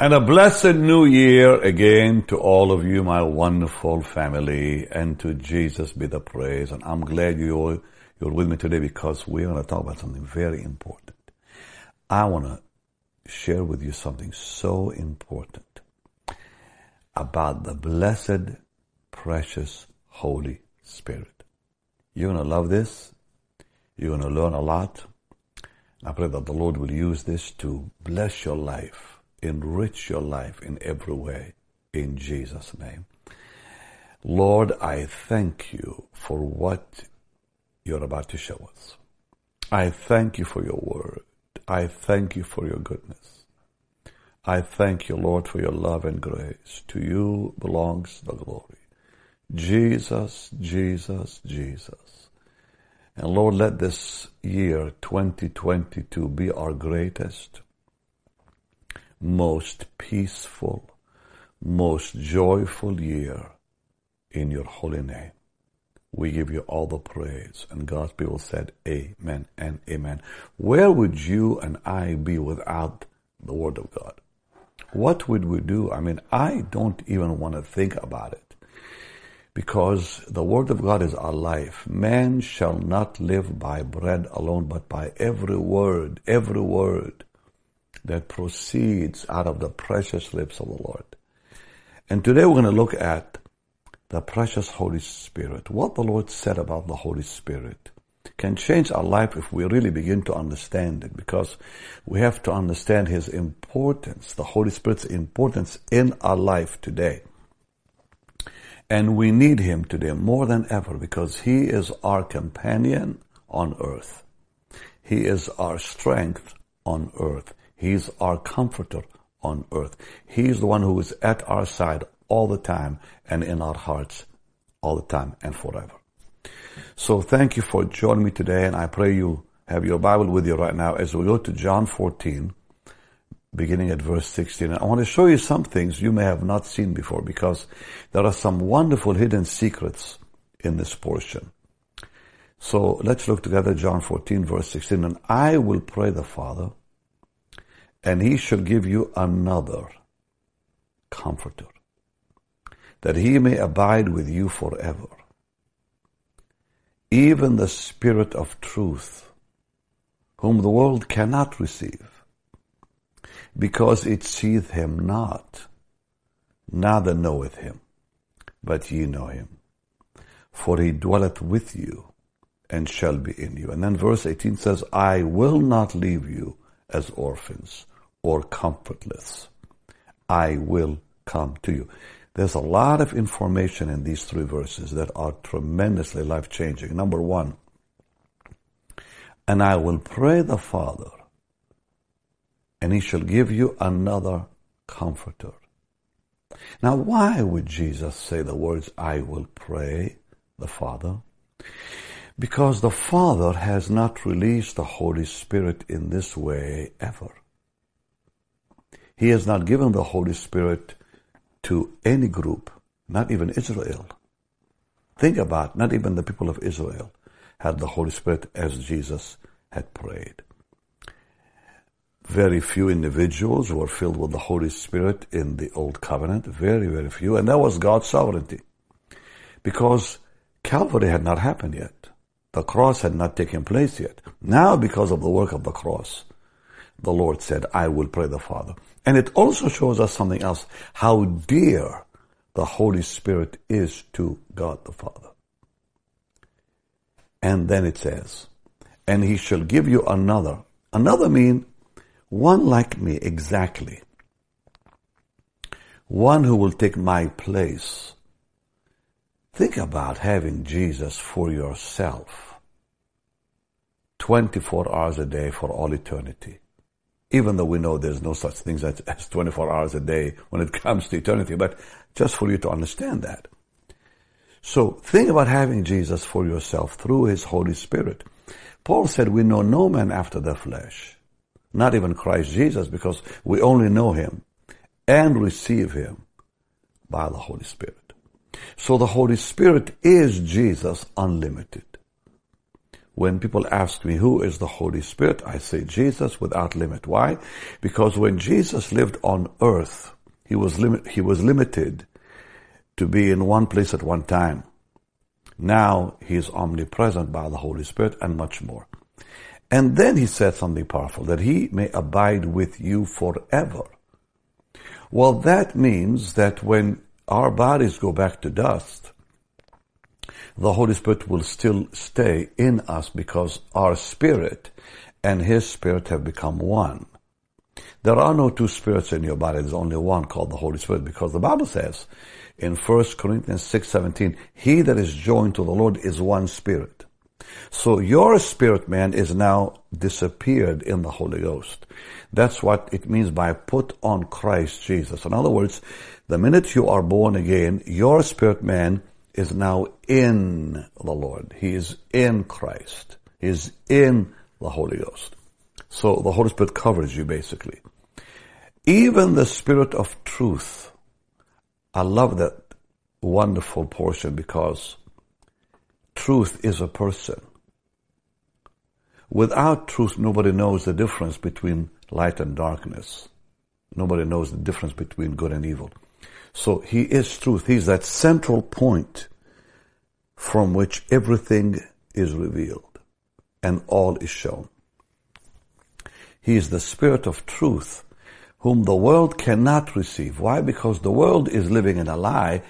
And a blessed new year again to all of you, my wonderful family, and to Jesus be the praise. And I'm glad you're, you're with me today because we're going to talk about something very important. I want to share with you something so important about the blessed, precious, Holy Spirit. You're going to love this. You're going to learn a lot. I pray that the Lord will use this to bless your life enrich your life in every way in Jesus' name. Lord, I thank you for what you're about to show us. I thank you for your word. I thank you for your goodness. I thank you, Lord, for your love and grace. To you belongs the glory. Jesus, Jesus, Jesus. And Lord, let this year 2022 be our greatest, most peaceful, most joyful year in your holy name. We give you all the praise. And God's people said, Amen and Amen. Where would you and I be without the Word of God? What would we do? I mean, I don't even want to think about it. Because the Word of God is our life. Man shall not live by bread alone, but by every word, every word that proceeds out of the precious lips of the Lord. And today we're going to look at the precious Holy Spirit. What the Lord said about the Holy Spirit can change our life if we really begin to understand it because we have to understand His importance, the Holy Spirit's importance in our life today. And we need Him today more than ever because He is our companion on earth. He is our strength on earth. He's our comforter on earth. He's the one who is at our side all the time and in our hearts all the time and forever. So thank you for joining me today and I pray you have your Bible with you right now as we go to John 14, beginning at verse 16. I want to show you some things you may have not seen before because there are some wonderful hidden secrets in this portion. So let's look together John 14 verse 16. And I will pray the Father and he shall give you another comforter, that he may abide with you forever. Even the Spirit of truth, whom the world cannot receive, because it seeth him not, neither knoweth him, but ye know him. For he dwelleth with you, and shall be in you. And then verse 18 says, I will not leave you as orphans or comfortless. I will come to you. There's a lot of information in these three verses that are tremendously life changing. Number one, and I will pray the Father, and he shall give you another comforter. Now, why would Jesus say the words, I will pray the Father? Because the Father has not released the Holy Spirit in this way ever. He has not given the Holy Spirit to any group, not even Israel. Think about not even the people of Israel had the Holy Spirit as Jesus had prayed. Very few individuals were filled with the Holy Spirit in the Old Covenant, very, very few, and that was God's sovereignty. Because Calvary had not happened yet. The cross had not taken place yet. Now, because of the work of the cross, the Lord said, I will pray the Father. And it also shows us something else, how dear the Holy Spirit is to God the Father. And then it says, and he shall give you another. Another mean one like me exactly. One who will take my place. Think about having Jesus for yourself. 24 hours a day for all eternity even though we know there's no such thing as, as 24 hours a day when it comes to eternity, but just for you to understand that. So think about having Jesus for yourself through His Holy Spirit. Paul said we know no man after the flesh, not even Christ Jesus, because we only know Him and receive Him by the Holy Spirit. So the Holy Spirit is Jesus unlimited. When people ask me who is the Holy Spirit, I say Jesus without limit. Why? Because when Jesus lived on earth, he was limit, he was limited to be in one place at one time. Now he is omnipresent by the Holy Spirit and much more. And then he said something powerful, that he may abide with you forever. Well, that means that when our bodies go back to dust, the Holy Spirit will still stay in us because our spirit and His spirit have become one. There are no two spirits in your body. There's only one called the Holy Spirit because the Bible says in 1 Corinthians 6:17, he that is joined to the Lord is one spirit. So your spirit man is now disappeared in the Holy Ghost. That's what it means by put on Christ Jesus. In other words, the minute you are born again, your spirit man is now in the Lord. He is in Christ. He is in the Holy Ghost. So the Holy Spirit covers you basically. Even the Spirit of truth. I love that wonderful portion because truth is a person. Without truth, nobody knows the difference between light and darkness. Nobody knows the difference between good and evil. So he is truth. He's that central point from which everything is revealed and all is shown. He is the spirit of truth whom the world cannot receive. Why? Because the world is living in a lie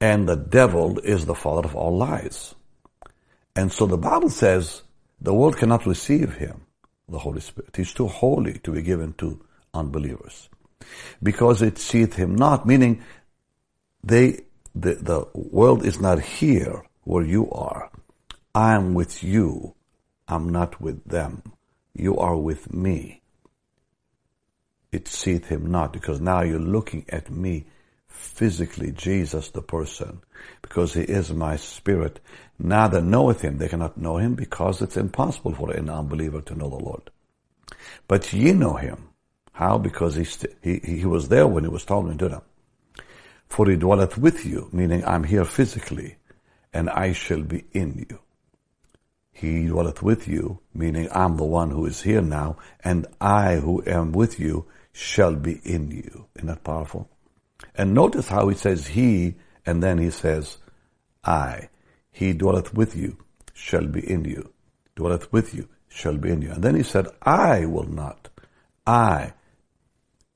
and the devil is the father of all lies. And so the Bible says the world cannot receive him, the Holy Spirit. He's too holy to be given to unbelievers. Because it seeth him not, meaning they, the, the world is not here where you are. I am with you. I'm not with them. You are with me. It seeth him not because now you're looking at me physically, Jesus the person, because he is my spirit. Neither knoweth him, they cannot know him because it's impossible for an unbeliever to know the Lord. But ye know him. How? Because he, st- he, he was there when he was talking to them. For he dwelleth with you, meaning I'm here physically, and I shall be in you. He dwelleth with you, meaning I'm the one who is here now, and I who am with you shall be in you. Isn't that powerful? And notice how he says he, and then he says I. He dwelleth with you, shall be in you. Dwelleth with you, shall be in you. And then he said, I will not. I.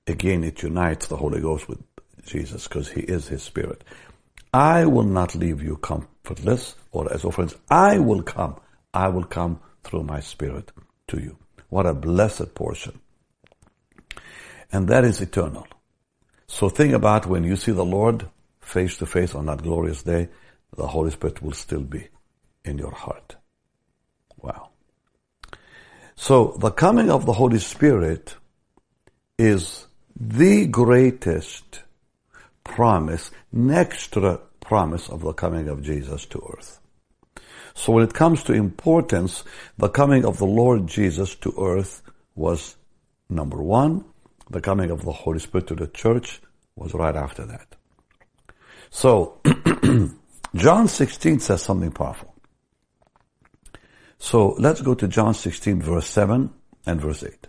Again, it unites the Holy Ghost with Jesus because he is his spirit. I will not leave you comfortless or as orphans. I will come. I will come through my spirit to you. What a blessed portion. And that is eternal. So think about when you see the Lord face to face on that glorious day, the Holy Spirit will still be in your heart. Wow. So the coming of the Holy Spirit is the greatest promise next to promise of the coming of Jesus to earth. So when it comes to importance, the coming of the Lord Jesus to earth was number one. The coming of the Holy Spirit to the church was right after that. So, John 16 says something powerful. So let's go to John 16 verse 7 and verse 8.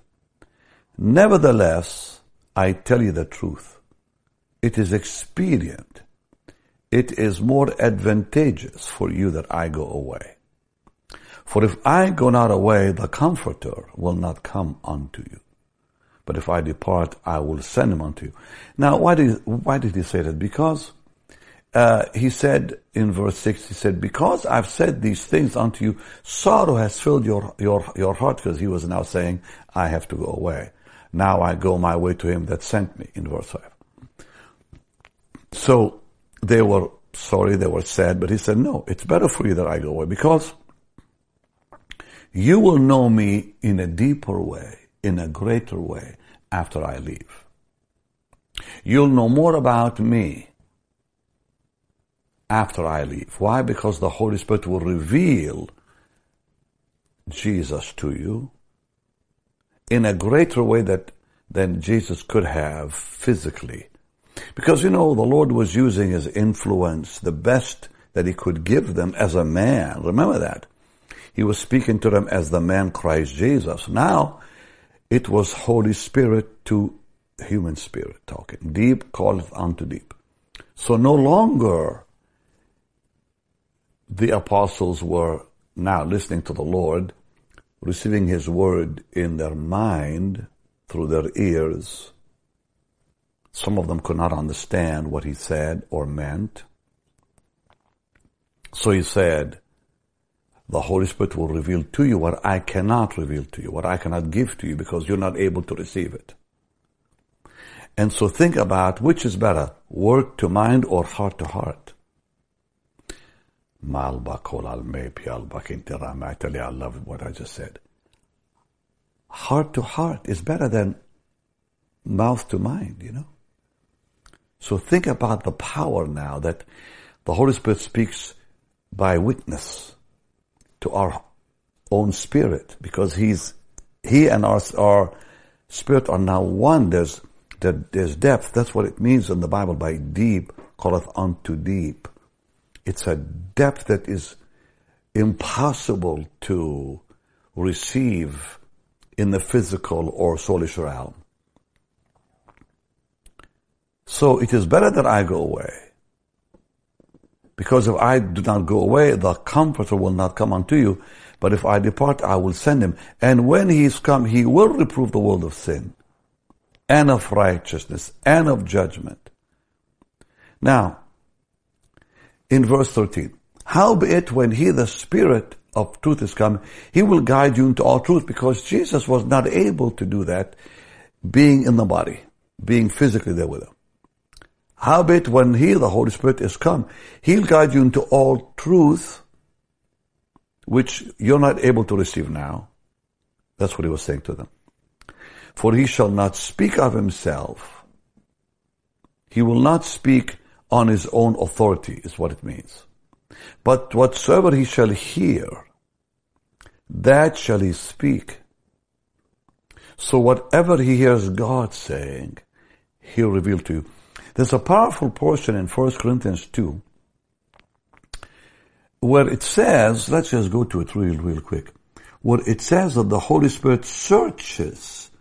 Nevertheless, I tell you the truth. It is expedient. It is more advantageous for you that I go away. For if I go not away, the Comforter will not come unto you. But if I depart, I will send him unto you. Now, why did, why did he say that? Because uh, he said in verse 6, he said, because I've said these things unto you, sorrow has filled your, your, your heart, because he was now saying, I have to go away. Now I go my way to him that sent me, in verse 5. So they were sorry, they were sad, but he said, no, it's better for you that I go away because you will know me in a deeper way, in a greater way after I leave. You'll know more about me after I leave. Why? Because the Holy Spirit will reveal Jesus to you in a greater way that than Jesus could have physically because, you know, the Lord was using his influence, the best that he could give them as a man. Remember that. he was speaking to them as the man Christ Jesus. Now, it was Holy Spirit to human spirit talking. Deep calleth unto deep. So no longer the apostles were now listening to the Lord, receiving His word in their mind through their ears. Some of them could not understand what He said or meant. So He said, the Holy Spirit will reveal to you what I cannot reveal to you, what I cannot give to you because you're not able to receive it. And so think about which is better, word to mind or heart to heart. I love what I just said. Heart to heart is better than mouth to mind, you know? So think about the power now that the Holy Spirit speaks by witness to our own spirit because he's, he and our, our spirit are now one. There's, there's depth. That's what it means in the Bible by deep calleth unto deep. It's a depth that is impossible to receive in the physical or soulish realm. So it is better that I go away. Because if I do not go away, the Comforter will not come unto you. But if I depart, I will send him. And when he is come, he will reprove the world of sin and of righteousness and of judgment. Now, in verse 13, howbeit when he, the Spirit of truth is come, he will guide you into all truth because Jesus was not able to do that being in the body, being physically there with them. Howbeit when he, the Holy Spirit, is come, he'll guide you into all truth, which you're not able to receive now. That's what he was saying to them. For he shall not speak of himself. He will not speak on his own authority, is what it means. But whatsoever he shall hear, that shall he speak. So whatever he hears God saying, he'll reveal to you. There's a powerful portion in 1 Corinthians 2 where it says, let's just go to it real, real quick, where it says that the Holy Spirit searches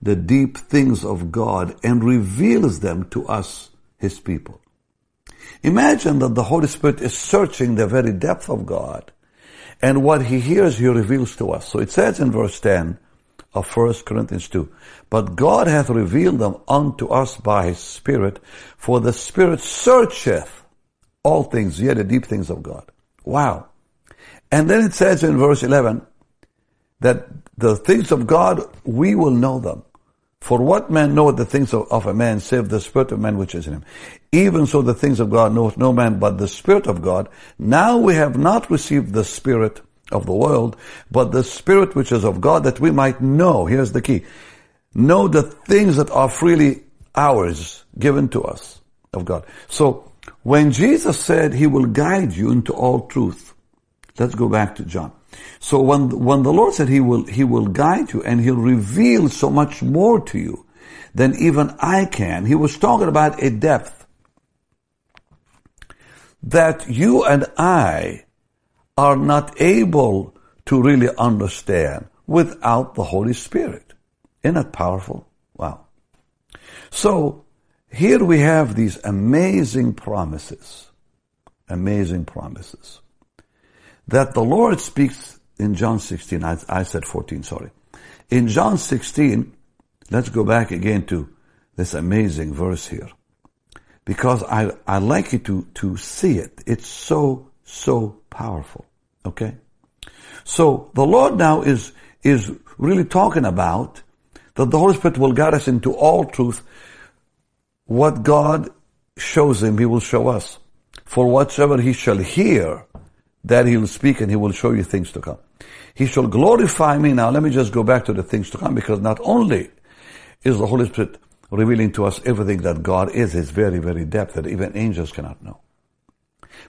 the deep things of God and reveals them to us, His people. Imagine that the Holy Spirit is searching the very depth of God and what He hears, He reveals to us. So it says in verse 10 of 1 Corinthians 2, But God hath revealed them unto us by His Spirit, for the Spirit searcheth all things, yet the deep things of God. Wow. And then it says in verse 11 that the things of God, we will know them. For what man knoweth the things of, of, a man, save the Spirit of man which is in him? Even so the things of God knoweth no man but the Spirit of God. Now we have not received the Spirit of the world, but the Spirit which is of God that we might know. Here's the key. Know the things that are freely ours, given to us of God. So, when Jesus said he will guide you into all truth, let's go back to John. So when, when the Lord said he will, he will guide you and he'll reveal so much more to you than even I can, he was talking about a depth that you and I are not able to really understand without the Holy Spirit. Isn't that powerful? Wow. So, here we have these amazing promises. Amazing promises that the Lord speaks in John 16. I, I said 14, sorry. In John 16, let's go back again to this amazing verse here. Because I, I like you to, to see it. It's so, so powerful. Okay? So the Lord now is, is really talking about that the Holy Spirit will guide us into all truth. What God shows him, he will show us. For whatsoever he shall hear, that he will speak and he will show you things to come. He shall glorify me. Now let me just go back to the things to come because not only is the Holy Spirit revealing to us everything that God is, his very, very depth that even angels cannot know.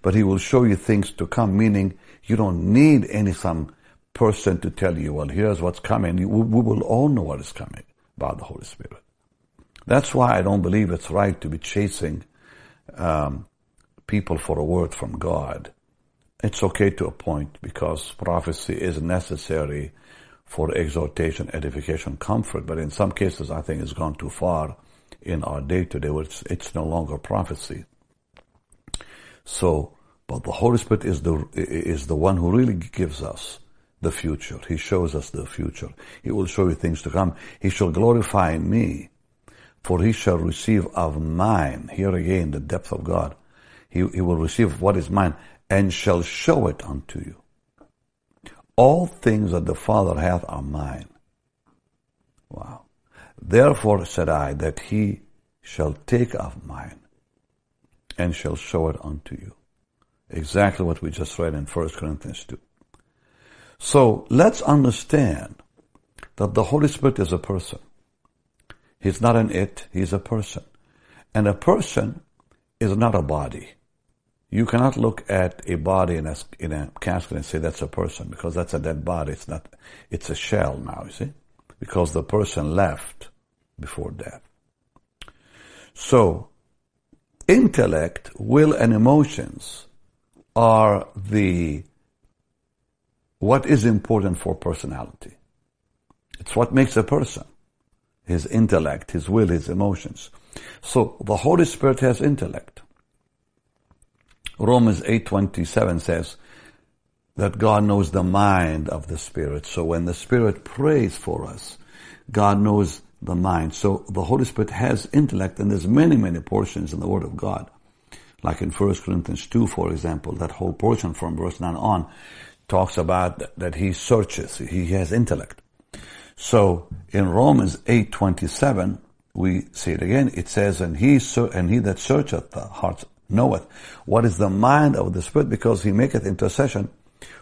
But he will show you things to come, meaning you don't need any some person to tell you, well, here's what's coming. We, will all know what is coming by the Holy Spirit. That's why I don't believe it's right to be chasing um, people for a word from God it's okay to appoint because prophecy is necessary for exhortation, edification, comfort. But in some cases, I think it's gone too far in our day to day where it's, it's no longer prophecy. So, but the Holy Spirit is the, is the one who really gives us the future. He shows us the future. He will show you things to come. He shall glorify me, for he shall receive of mine. Here again, the depth of God. He, he will receive what is mine and shall show it unto you. All things that the Father hath are mine. Wow. Therefore said I that he shall take of mine and shall show it unto you. Exactly what we just read in 1 Corinthians 2. So let's understand that the Holy Spirit is a person. He's not an it, he's a person. And a person is not a body. You cannot look at a body in a, in a casket and say that's a person because that's a dead body. It's not, it's a shell now, you see? Because the person left before death. So, intellect, will, and emotions are the what is important for personality. It's what makes a person. His intellect, his will, his emotions. So the Holy Spirit has intellect. Romans 8:27 says that God knows the mind of the Spirit. So when the Spirit prays for us, God knows the mind. So the Holy Spirit has intellect and there's many, many portions in the Word of God. Like in 1 Corinthians 2, for example, that whole portion from verse 9 on talks about that he searches, he has intellect. So in Romans 8:27, we see it again. It says, "And he and he that searcheth the hearts knoweth what is the mind of the Spirit, because he maketh intercession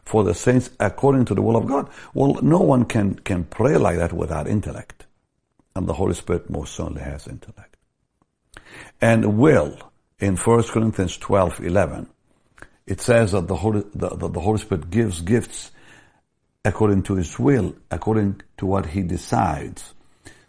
for the saints according to the will of God." Well, no one can can pray like that without intellect, and the Holy Spirit most certainly has intellect. And will in 1 Corinthians 12:11 it says that the Holy, the, the, Holy Spirit gives gifts according to His will, according to what He decides.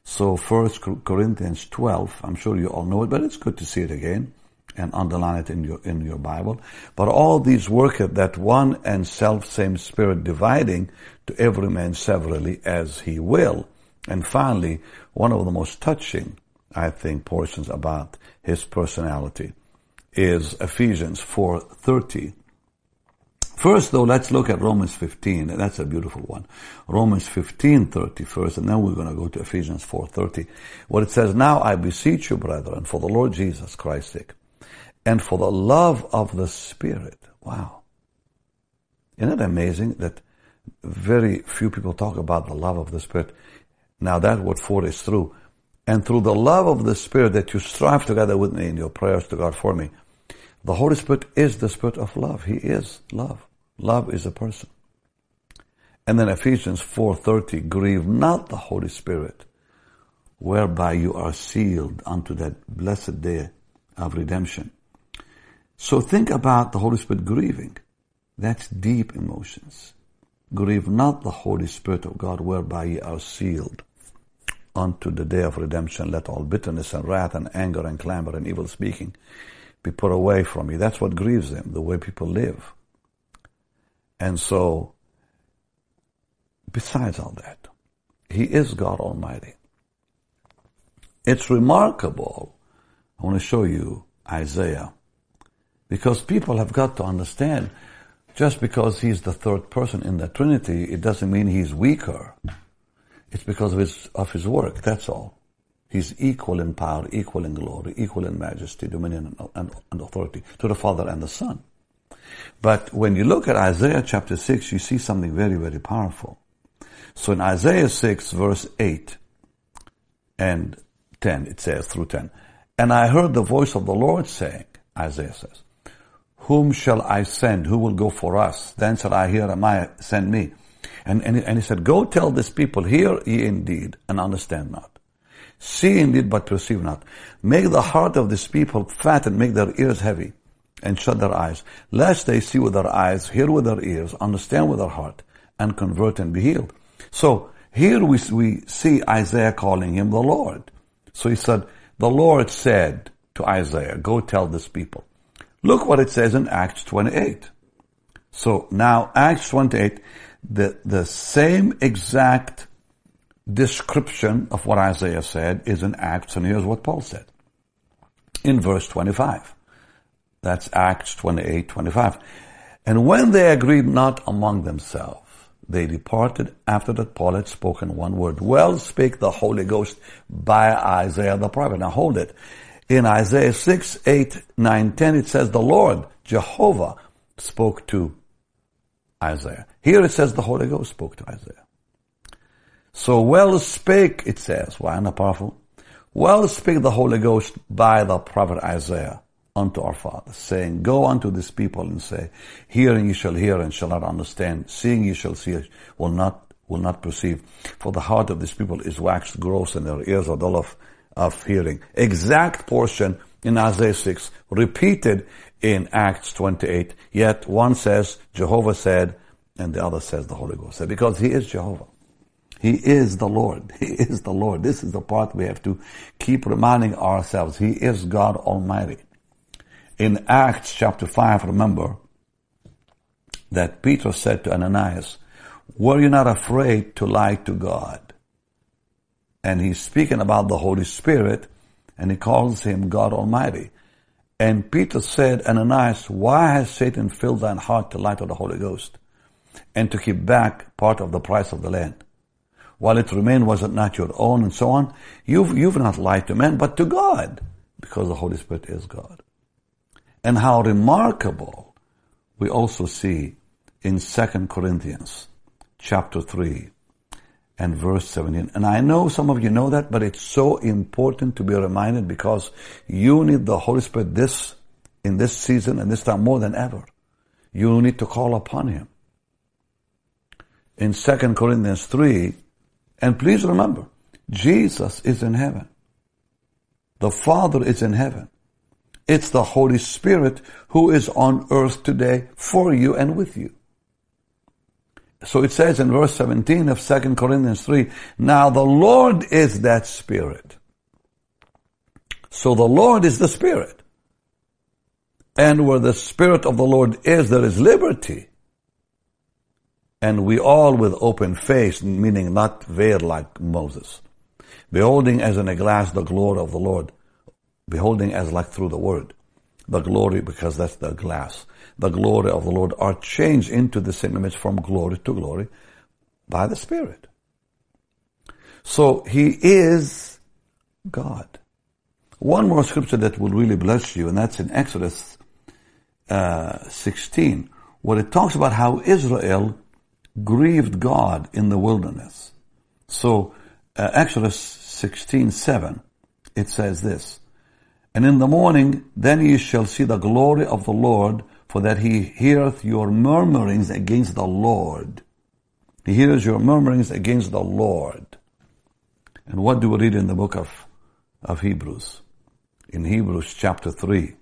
So First Corinthians 12, I'm sure you all know it, but it's good to see it again and underline it in your, in your Bible. But all these work worketh that one and self same spirit dividing to every man severally as he will. And finally, one of the most touching, I think, portions about his personality is Ephesians 4.30. First though, let's look at Romans 15. That's a beautiful one. Romans 15.30 first, and then we're going to go to Ephesians 4.30, where it says, Now I beseech you, brethren, for the Lord Jesus Christ's sake, and for the love of the Spirit. Wow. Isn't it amazing that very few people talk about the love of the Spirit? Now that what for is through. And through the love of the Spirit that you strive together with me in your prayers to God for me, the Holy Spirit is the Spirit of love. He is love. Love is a person. And then Ephesians 4.30, grieve not the Holy Spirit, whereby you are sealed unto that blessed day of redemption. So think about the Holy Spirit grieving. That's deep emotions. Grieve not the Holy Spirit of God, whereby ye are sealed unto the day of redemption. Let all bitterness and wrath and anger and clamor and evil speaking be put away from you. That's what grieves him, the way people live. And so, besides all that, he is God Almighty. It's remarkable. I want to show you Isaiah. Because people have got to understand just because he's the third person in the Trinity, it doesn't mean he's weaker. It's because of his, of his work, that's all. He's equal in power, equal in glory, equal in majesty, dominion, and, and, authority to the Father and the Son. But when you look at Isaiah chapter 6, you see something very, very powerful. So in Isaiah 6 verse 8 and 10, it says through 10, And I heard the voice of the Lord saying, Isaiah says, Whom shall I send? Who will go for us? Then shall I hear, Am I send me? And, and, and he said, Go tell this people, hear ye indeed, and understand not. See indeed, but perceive not. Make the heart of this people fat and make their ears heavy and shut their eyes, lest they see with their eyes, hear with their ears, understand with their heart, and convert and be healed. So here we, we see Isaiah calling him the Lord. So he said, the Lord said to Isaiah, go tell this people. Look what it says in Acts 28. So now Acts 28, the, the same exact description of what Isaiah said is in Acts, and here's what Paul said. In verse 25. That's Acts 28, 25. And when they agreed not among themselves, they departed after that Paul had spoken one word. Well spake the Holy Ghost by Isaiah the prophet. Now hold it. In Isaiah 6, 8, 9, 10, it says the Lord, Jehovah, spoke to Isaiah. Here it says the Holy Ghost spoke to Isaiah. So well spake, it says, why not powerful? Well spake the Holy Ghost by the prophet Isaiah unto our fathers, saying, Go unto this people and say, Hearing ye shall hear and shall not understand, seeing ye shall see, will not, will not perceive. For the heart of this people is waxed gross and their ears are dull of, of hearing. Exact portion in Isaiah 6, repeated in Acts 28. Yet one says, Jehovah said, and the other says the Holy Ghost said, because He is Jehovah. He is the Lord. He is the Lord. This is the part we have to keep reminding ourselves. He is God Almighty in Acts chapter 5, remember that Peter said to Ananias, were you not afraid to lie to God? And he's speaking about the Holy Spirit and he calls him God Almighty. And Peter said, Ananias, why has Satan filled thine heart to lie to the Holy Ghost and to keep back part of the price of the land? While it remained, was it not your own and so on? You've, you've not lied to men, but to God because the Holy Spirit is God and how remarkable we also see in 2 Corinthians chapter 3 and verse 17. And I know some of you know that, but it's so important to be reminded because you need the Holy Spirit this, in this season and this time more than ever. You need to call upon Him. In 2 Corinthians 3, and please remember, Jesus is in heaven. The Father is in heaven. It's the Holy Spirit who is on earth today for you and with you. So it says in verse 17 of 2 Corinthians 3, now the Lord is that Spirit. So the Lord is the Spirit. And where the Spirit of the Lord is, there is liberty. And we all with open face, meaning not veiled like Moses, beholding as in a glass the glory of the Lord, beholding as like through the word. The glory, because that's the glass. The glory of the Lord are changed into the same image from glory to glory by the Spirit. So He is God. One more scripture that will really bless you, and that's in Exodus uh, 16, where it talks about how Israel grieved God in the wilderness. So uh, Exodus 16, 7, it says this, and in the morning, then ye shall see the glory of the Lord, for that he heareth your murmurings against the Lord. He hears your murmurings against the Lord. And what do we read in the book of, of Hebrews? In Hebrews chapter 3.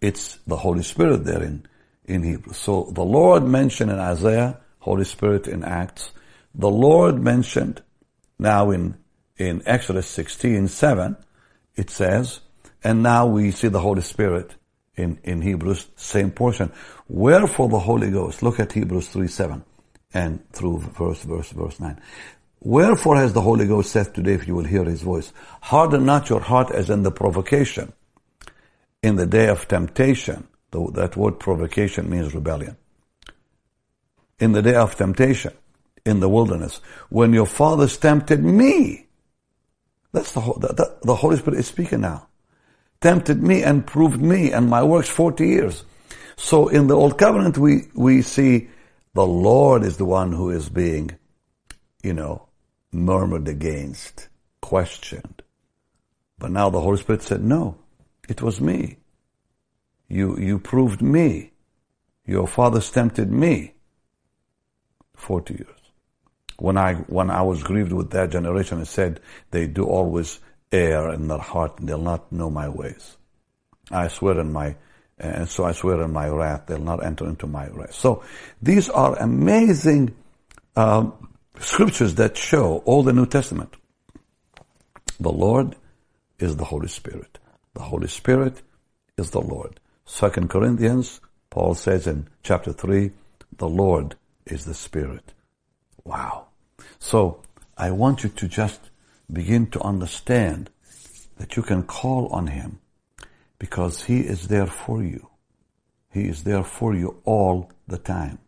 It's the Holy Spirit there in, in Hebrews. So the Lord mentioned in Isaiah, Holy Spirit in Acts. The Lord mentioned now in, in Exodus 16, 7 it says, and now we see the Holy Spirit in, in Hebrews, same portion. Wherefore the Holy Ghost, look at Hebrews 3, 7 and through verse, verse, verse 9. Wherefore has the Holy Ghost said today, if you will hear his voice, harden not your heart as in the provocation, in the day of temptation. That word provocation means rebellion. In the day of temptation, in the wilderness, when your fathers tempted me, that's the, the, the Holy Spirit is speaking now. Tempted me and proved me and my works 40 years. So in the Old Covenant, we, we see the Lord is the one who is being, you know, murmured against, questioned. But now the Holy Spirit said, no, it was me. You, you proved me. Your fathers tempted me. 40 years when I when I was grieved with that generation, I said they do always err in their heart, and they'll not know my ways. I swear in my and so I swear in my wrath, they'll not enter into my rest. So these are amazing um, scriptures that show all the New Testament. The Lord is the Holy Spirit. The Holy Spirit is the Lord. Second Corinthians, Paul says in chapter 3, the Lord is the Spirit. Wow. So I want you to just begin to understand that you can call on Him because He is there for you. He is there for you all the time.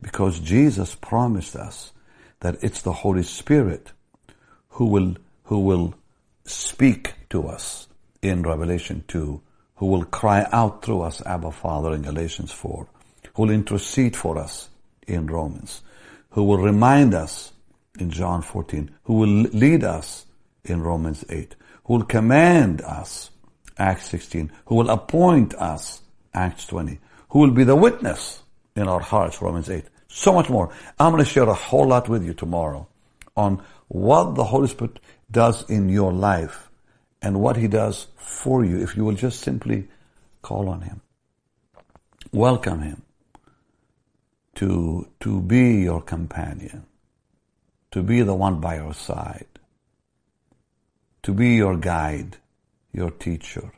Because Jesus promised us that it's the Holy Spirit who will, who will speak to us in Revelation 2, who will cry out through us, Abba Father in Galatians 4, who will intercede for us in Romans, who will remind us in John 14, who will lead us in Romans 8, who will command us, Acts 16, who will appoint us, Acts 20, who will be the witness in our hearts, Romans 8. So much more. I'm going to share a whole lot with you tomorrow on what the Holy Spirit does in your life and what He does for you if you will just simply call on Him. Welcome Him to, to be your companion, to be the one by your side, to be your guide, your teacher,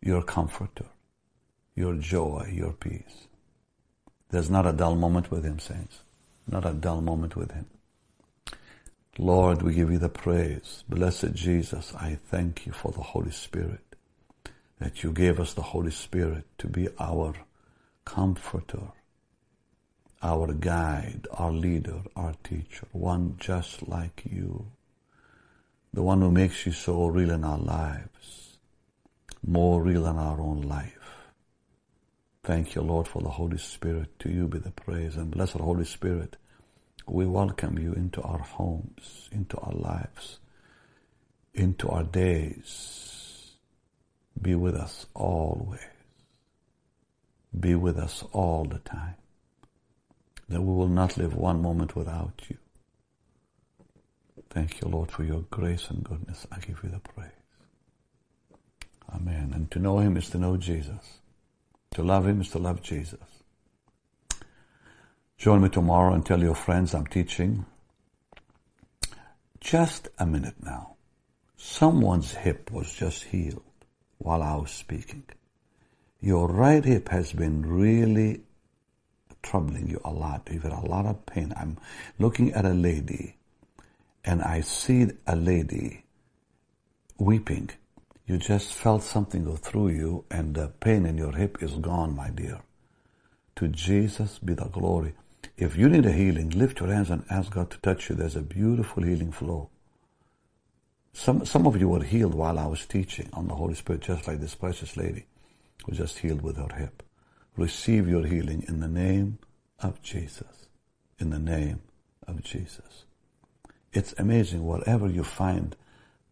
your comforter, your joy, your peace. There's not a dull moment with Him, saints. Not a dull moment with Him. Lord, we give you the praise. Blessed Jesus, I thank you for the Holy Spirit, that you gave us the Holy Spirit to be our comforter, our guide, our leader, our teacher, one just like you, the one who makes you so real in our lives, more real than our own life. Thank you, Lord, for the Holy Spirit. To you be the praise and blessed Holy Spirit we welcome you into our homes, into our lives, into our days. Be with us always. Be with us all the time. That we will not live one moment without you. Thank you, Lord, for your grace and goodness. I give you the praise. Amen. And to know Him is to know Jesus. To love Him is to love Jesus. Join me tomorrow and tell your friends I'm teaching. Just a minute now. Someone's hip was just healed while I was speaking. Your right hip has been really troubling you a lot. You've had a lot of pain. I'm looking at a lady and I see a lady weeping. You just felt something go through you and the pain in your hip is gone, my dear. To Jesus be the glory. If you need a healing, lift your hands and ask God to touch you. There's a beautiful healing flow. Some, some of you were healed while I was teaching on the Holy Spirit, just like this precious lady who just healed with her hip. Receive your healing in the name of Jesus. In the name of Jesus. It's amazing. Wherever you find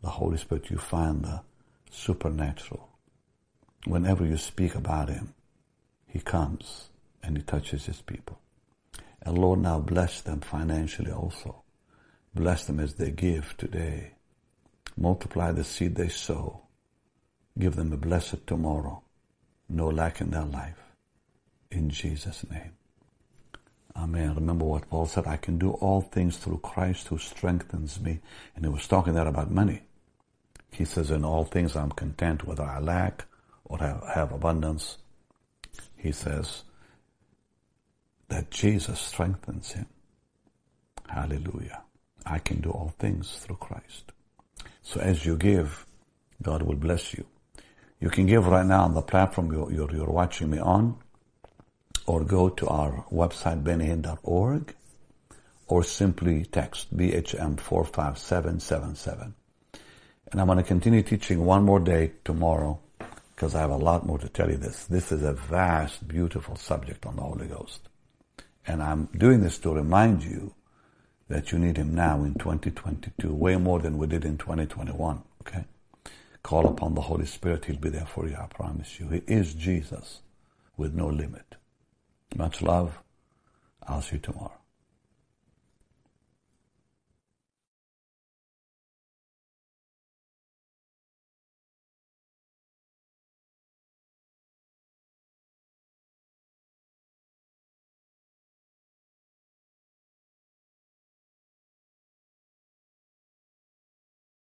the Holy Spirit, you find the supernatural. Whenever you speak about Him, He comes and He touches His people. And Lord, now bless them financially also. Bless them as they give today. Multiply the seed they sow. Give them a blessed tomorrow. No lack in their life. In Jesus' name. Amen. Remember what Paul said, I can do all things through Christ who strengthens me. And he was talking there about money. He says, in all things I'm content whether I lack or have abundance. He says, that Jesus strengthens him. Hallelujah. I can do all things through Christ. So as you give, God will bless you. You can give right now on the platform you're, you're, you're watching me on, or go to our website, bennyhinn.org, or simply text BHM 45777. And I'm going to continue teaching one more day tomorrow because I have a lot more to tell you this. This is a vast, beautiful subject on the Holy Ghost. And I'm doing this to remind you that you need Him now in 2022, way more than we did in 2021. Okay? Call upon the Holy Spirit. He'll be there for you. I promise you. He is Jesus with no limit. Much love. I'll see you tomorrow.